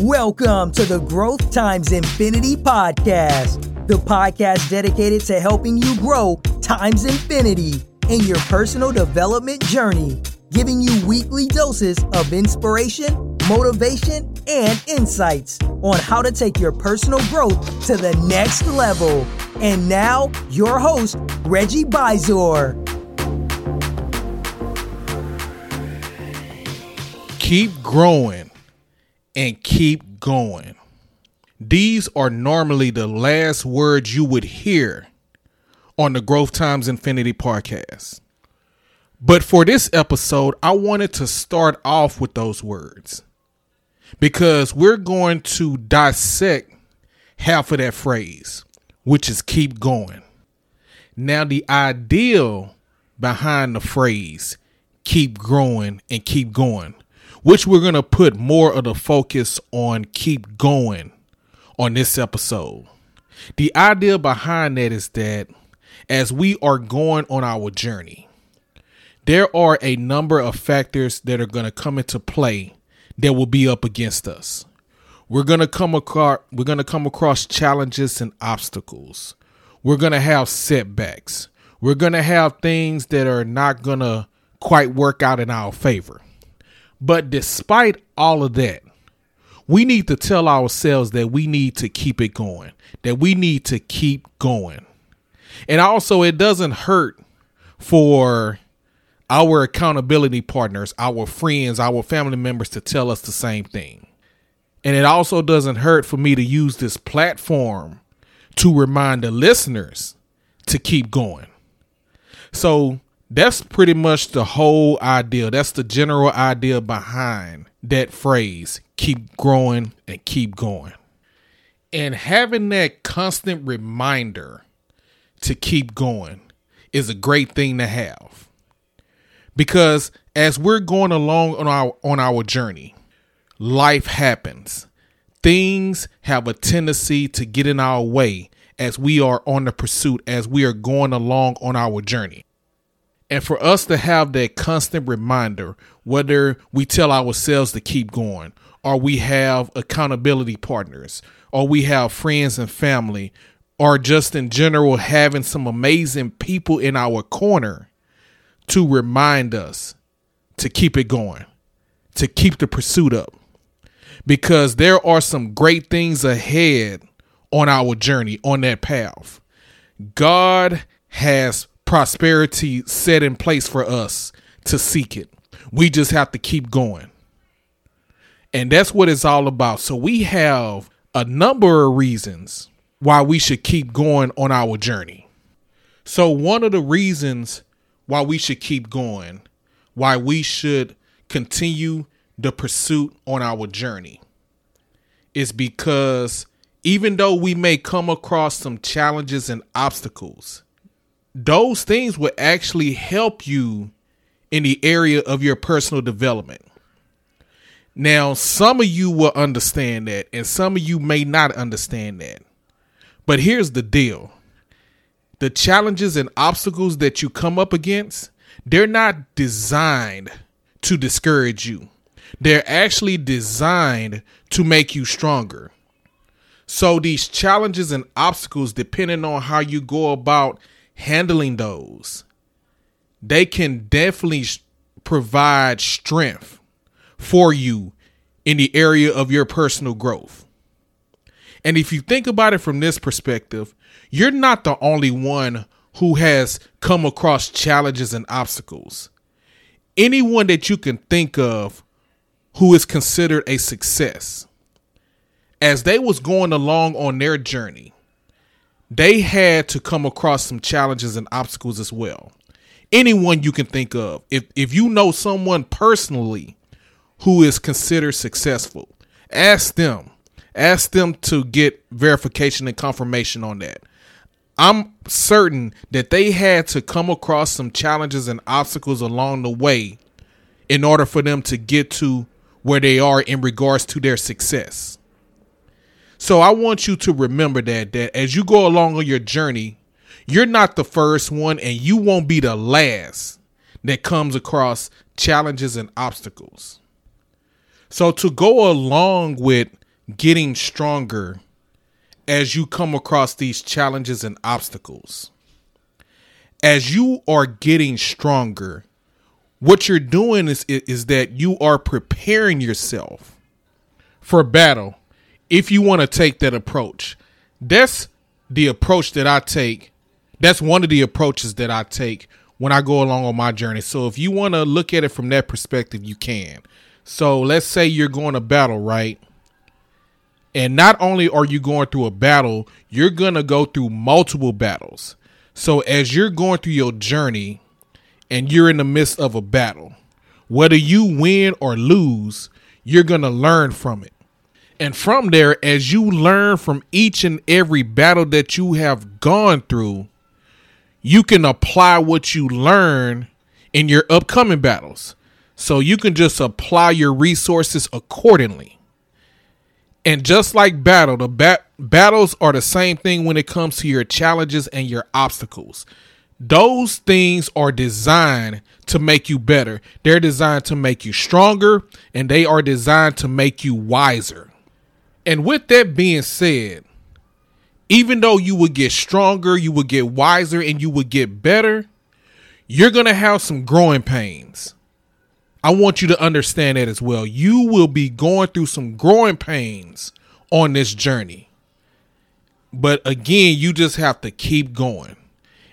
Welcome to the Growth Times Infinity podcast, the podcast dedicated to helping you grow times infinity in your personal development journey, giving you weekly doses of inspiration, motivation, and insights on how to take your personal growth to the next level. And now, your host, Reggie Bisor. Keep growing and keep going. These are normally the last words you would hear on the Growth Times Infinity podcast. But for this episode, I wanted to start off with those words because we're going to dissect half of that phrase, which is keep going. Now, the ideal behind the phrase keep growing and keep going which we're going to put more of the focus on keep going on this episode. The idea behind that is that as we are going on our journey, there are a number of factors that are going to come into play that will be up against us. We're going to come across we're going to come across challenges and obstacles. We're going to have setbacks. We're going to have things that are not going to quite work out in our favor. But despite all of that, we need to tell ourselves that we need to keep it going, that we need to keep going. And also, it doesn't hurt for our accountability partners, our friends, our family members to tell us the same thing. And it also doesn't hurt for me to use this platform to remind the listeners to keep going. So that's pretty much the whole idea. That's the general idea behind that phrase keep growing and keep going. And having that constant reminder to keep going is a great thing to have. Because as we're going along on our on our journey, life happens. Things have a tendency to get in our way as we are on the pursuit, as we are going along on our journey. And for us to have that constant reminder, whether we tell ourselves to keep going, or we have accountability partners, or we have friends and family, or just in general having some amazing people in our corner to remind us to keep it going, to keep the pursuit up. Because there are some great things ahead on our journey, on that path. God has prosperity set in place for us to seek it. We just have to keep going. And that's what it's all about. So we have a number of reasons why we should keep going on our journey. So one of the reasons why we should keep going, why we should continue the pursuit on our journey is because even though we may come across some challenges and obstacles, those things will actually help you in the area of your personal development. Now, some of you will understand that, and some of you may not understand that. But here's the deal the challenges and obstacles that you come up against, they're not designed to discourage you. They're actually designed to make you stronger. So, these challenges and obstacles, depending on how you go about handling those, they can definitely provide strength for you in the area of your personal growth. And if you think about it from this perspective, you're not the only one who has come across challenges and obstacles. Anyone that you can think of who is considered a success as they was going along on their journey they had to come across some challenges and obstacles as well. Anyone you can think of, if if you know someone personally who is considered successful, ask them. Ask them to get verification and confirmation on that. I'm certain that they had to come across some challenges and obstacles along the way in order for them to get to where they are in regards to their success. So I want you to remember that that as you go along on your journey, you're not the first one and you won't be the last that comes across challenges and obstacles. So to go along with getting stronger as you come across these challenges and obstacles. As you are getting stronger, what you're doing is is that you are preparing yourself for battle if you want to take that approach. That's the approach that I take. That's one of the approaches that I take when I go along on my journey. So if you want to look at it from that perspective, you can. So let's say you're going to battle, right? And not only are you going through a battle, you're going to go through multiple battles. So as you're going through your journey and you're in the midst of a battle, whether you win or lose, you're going to learn from it. And from there, as you learn from each and every battle that you have gone through, you can apply what you learn in your upcoming battles. So you can just apply your resources accordingly. And just like battle, the bat- battles are the same thing when it comes to your challenges and your obstacles. Those things are designed to make you better. They're designed to make you stronger and they are designed to make you wiser. And with that being said, even though you would get stronger, you would get wiser, and you would get better, you're going to have some growing pains. I want you to understand that as well. You will be going through some growing pains on this journey. But again, you just have to keep going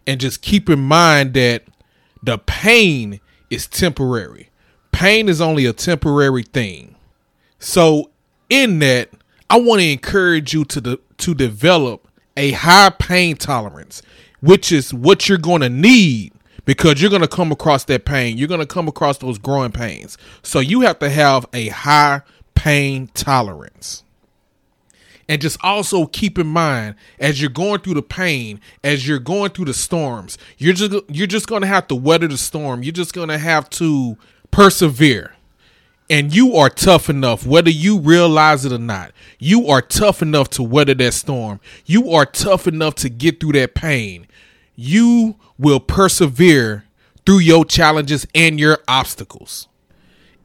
and just keep in mind that the pain is temporary. Pain is only a temporary thing. So, in that, I want to encourage you to de- to develop a high pain tolerance, which is what you're going to need because you're going to come across that pain. You're going to come across those growing pains. So you have to have a high pain tolerance. And just also keep in mind as you're going through the pain, as you're going through the storms, you're just you're just going to have to weather the storm. You're just going to have to persevere. And you are tough enough whether you realize it or not. You are tough enough to weather that storm. You are tough enough to get through that pain. You will persevere through your challenges and your obstacles.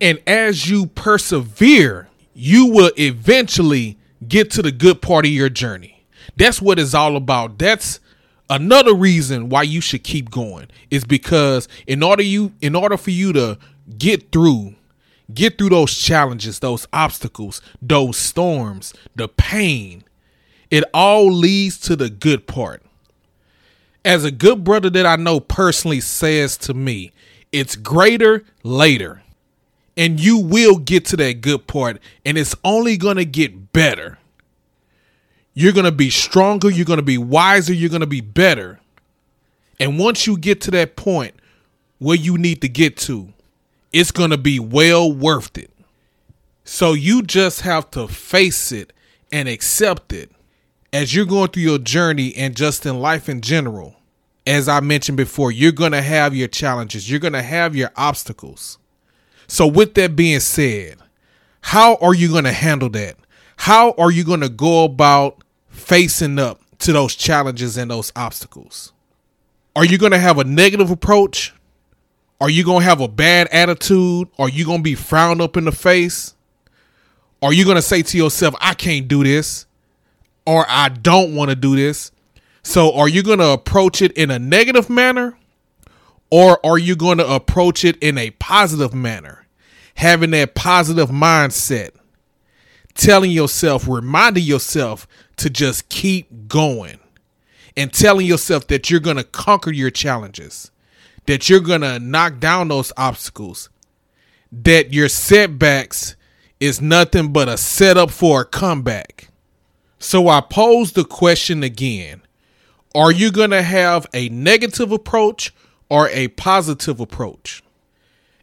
And as you persevere, you will eventually get to the good part of your journey. That's what it's all about. That's another reason why you should keep going is because in order you in order for you to get through get through those challenges, those obstacles, those storms, the pain, it all leads to the good part as a good brother that I know personally says to me, it's greater later. And you will get to that good part, and it's only going to get better. You're going to be stronger, you're going to be wiser, you're going to be better. And once you get to that point where you need to get to, it's going to be well worth it. So you just have to face it and accept it as you're going through your journey and just in life in general, as I mentioned before, you're going to have your challenges, you're going to have your obstacles. So, with that being said, how are you going to handle that? How are you going to go about facing up to those challenges and those obstacles? Are you going to have a negative approach? Are you going to have a bad attitude? Are you going to be frowned up in the face? Are you going to say to yourself, I can't do this? or I don't want to do this. So, are you going to approach it in a negative manner or are you going to approach it in a positive manner? Having that positive mindset, telling yourself, reminding yourself to just keep going and telling yourself that you're going to conquer your challenges, that you're going to knock down those obstacles, that your setbacks is nothing but a setup for a comeback so I pose the question again Are you going to have a negative approach or a positive approach?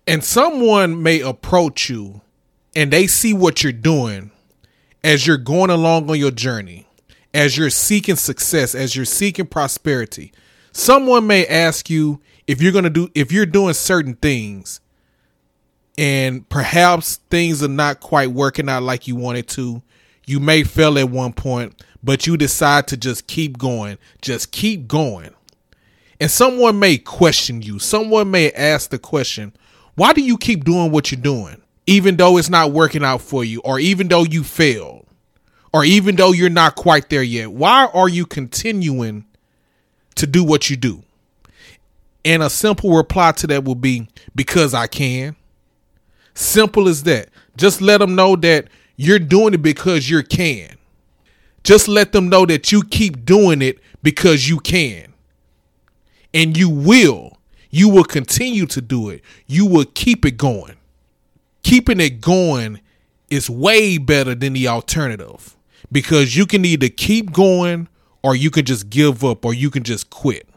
And someone may approach you and they see what you're doing as you're going along on your journey, as you're seeking success, as you're seeking prosperity. Someone may ask you if you're going to do, if you're doing certain things and perhaps things are not quite working out like you wanted to you may fail at one point, but you decide to just keep going. Just keep going. And someone may question you. Someone may ask the question, why do you keep doing what you're doing? Even though it's not working out for you, or even though you failed. or even though you're not quite there yet, why are you continuing to do what you do? And a simple reply to that would be because I can. Simple as that. Just let them know that you're doing it because you can. Just let them know that you keep doing it because you can. And you will. You will continue to do it. You will keep it going. Keeping it going is way better than the alternative because you can either keep going or you can just give up or you can just quit.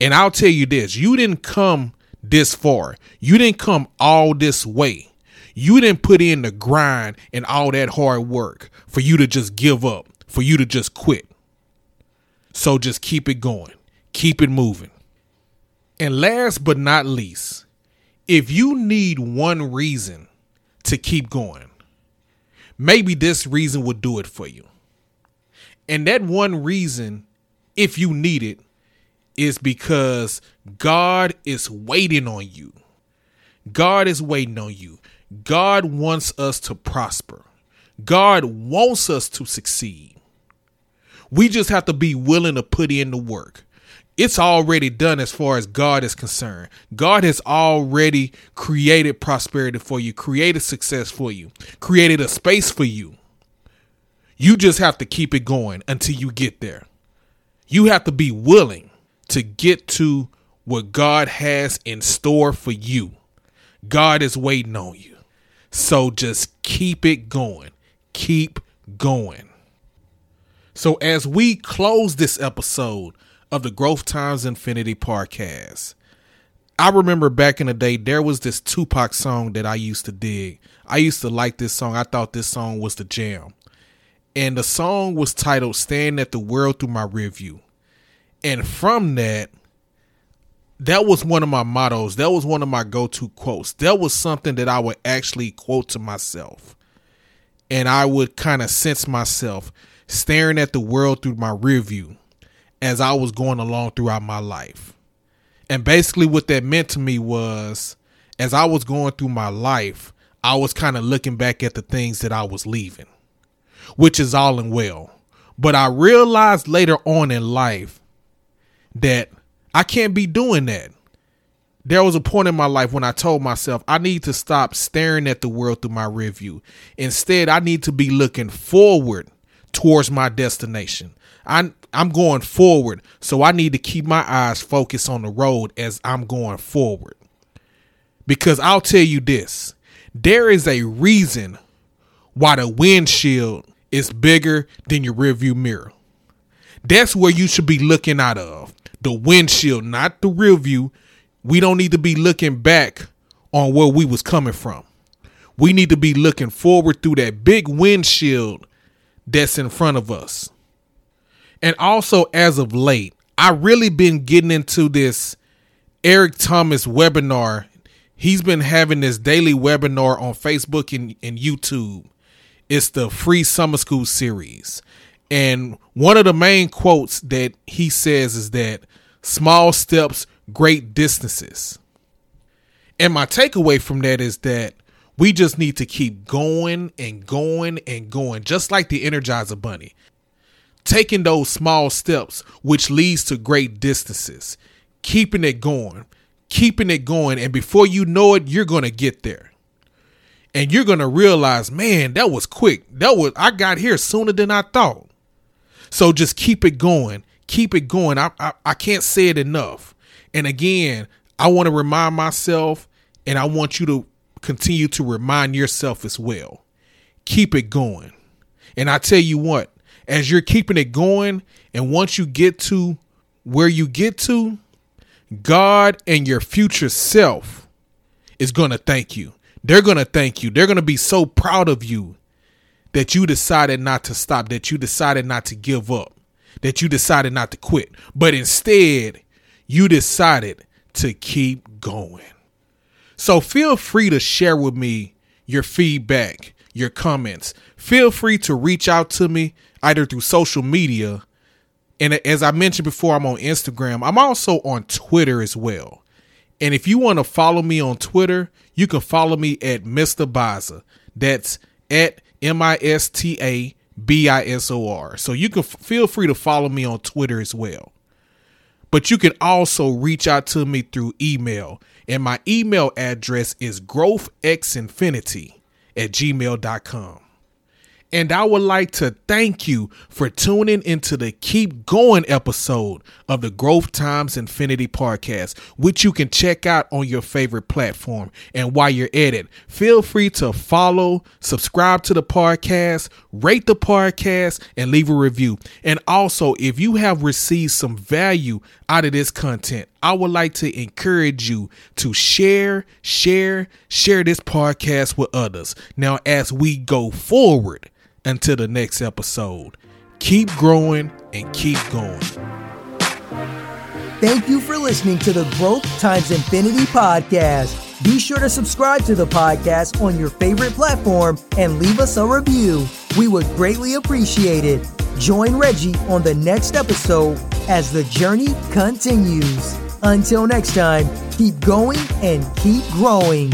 And I'll tell you this you didn't come this far, you didn't come all this way. You didn't put in the grind and all that hard work for you to just give up, for you to just quit. So just keep it going, keep it moving. And last but not least, if you need one reason to keep going, maybe this reason will do it for you. And that one reason, if you need it, is because God is waiting on you. God is waiting on you. God wants us to prosper. God wants us to succeed. We just have to be willing to put in the work. It's already done as far as God is concerned. God has already created prosperity for you, created success for you, created a space for you. You just have to keep it going until you get there. You have to be willing to get to what God has in store for you. God is waiting on you. So just keep it going. Keep going. So, as we close this episode of the Growth Times Infinity podcast, I remember back in the day, there was this Tupac song that I used to dig. I used to like this song. I thought this song was the jam. And the song was titled Staring at the World Through My Rearview. And from that, that was one of my mottos. That was one of my go to quotes. That was something that I would actually quote to myself. And I would kind of sense myself staring at the world through my rear view as I was going along throughout my life. And basically, what that meant to me was as I was going through my life, I was kind of looking back at the things that I was leaving, which is all and well. But I realized later on in life that I can't be doing that. There was a point in my life when I told myself I need to stop staring at the world through my rear view. Instead, I need to be looking forward towards my destination. I I'm going forward, so I need to keep my eyes focused on the road as I'm going forward. Because I'll tell you this, there is a reason why the windshield is bigger than your rearview mirror. That's where you should be looking out of. The windshield, not the rear view. We don't need to be looking back on where we was coming from. We need to be looking forward through that big windshield that's in front of us. And also, as of late, I really been getting into this Eric Thomas webinar. He's been having this daily webinar on Facebook and, and YouTube. It's the free summer school series. And one of the main quotes that he says is that small steps, great distances. And my takeaway from that is that we just need to keep going and going and going, just like the Energizer Bunny. Taking those small steps, which leads to great distances, keeping it going, keeping it going. And before you know it, you're going to get there. And you're to realize, man, that was quick. That was, I got here sooner than I thought. So just keep it going. Keep it going. I, I, I can't say it enough. And again, I want to remind myself and I want you to continue to remind yourself as well. Keep it going. And I tell you what, as you're keeping it going, and once you get to where you get to, God and your future self is going to thank you. They're going to thank you. They're going to be so proud of you that you decided not to stop, that you decided not to give up, that you decided not to quit, but instead you decided to keep going. So feel free to share with me your feedback, your comments. Feel free to reach out to me either through social media. And as I mentioned before, I'm on Instagram. I'm also on Twitter as well. And if you want to follow me on Twitter, you can follow me at Mr. Bisor. That's at M I S T A B I S O R. So you can f- feel free to follow me on Twitter as well. But you can also reach out to me through email. And my email address is growthxinfinity at gmail.com. And I would like to thank you for tuning into the Keep Going episode of the Growth Times Infinity podcast, which you can check out on your favorite platform. And while you're at it, feel free to follow, subscribe to the podcast, rate the podcast, and leave a review. And also, if you have received some value out of this content, I would like to encourage you to share, share, share this podcast with others. Now, as we go forward, until the next episode. Keep growing and keep going. Thank you for listening to the Growth Times Infinity podcast. Be sure to subscribe to the podcast on your favorite platform and leave us a review. We would greatly appreciate it. Join Reggie on the next episode as the journey continues. Until next time, keep going and keep growing.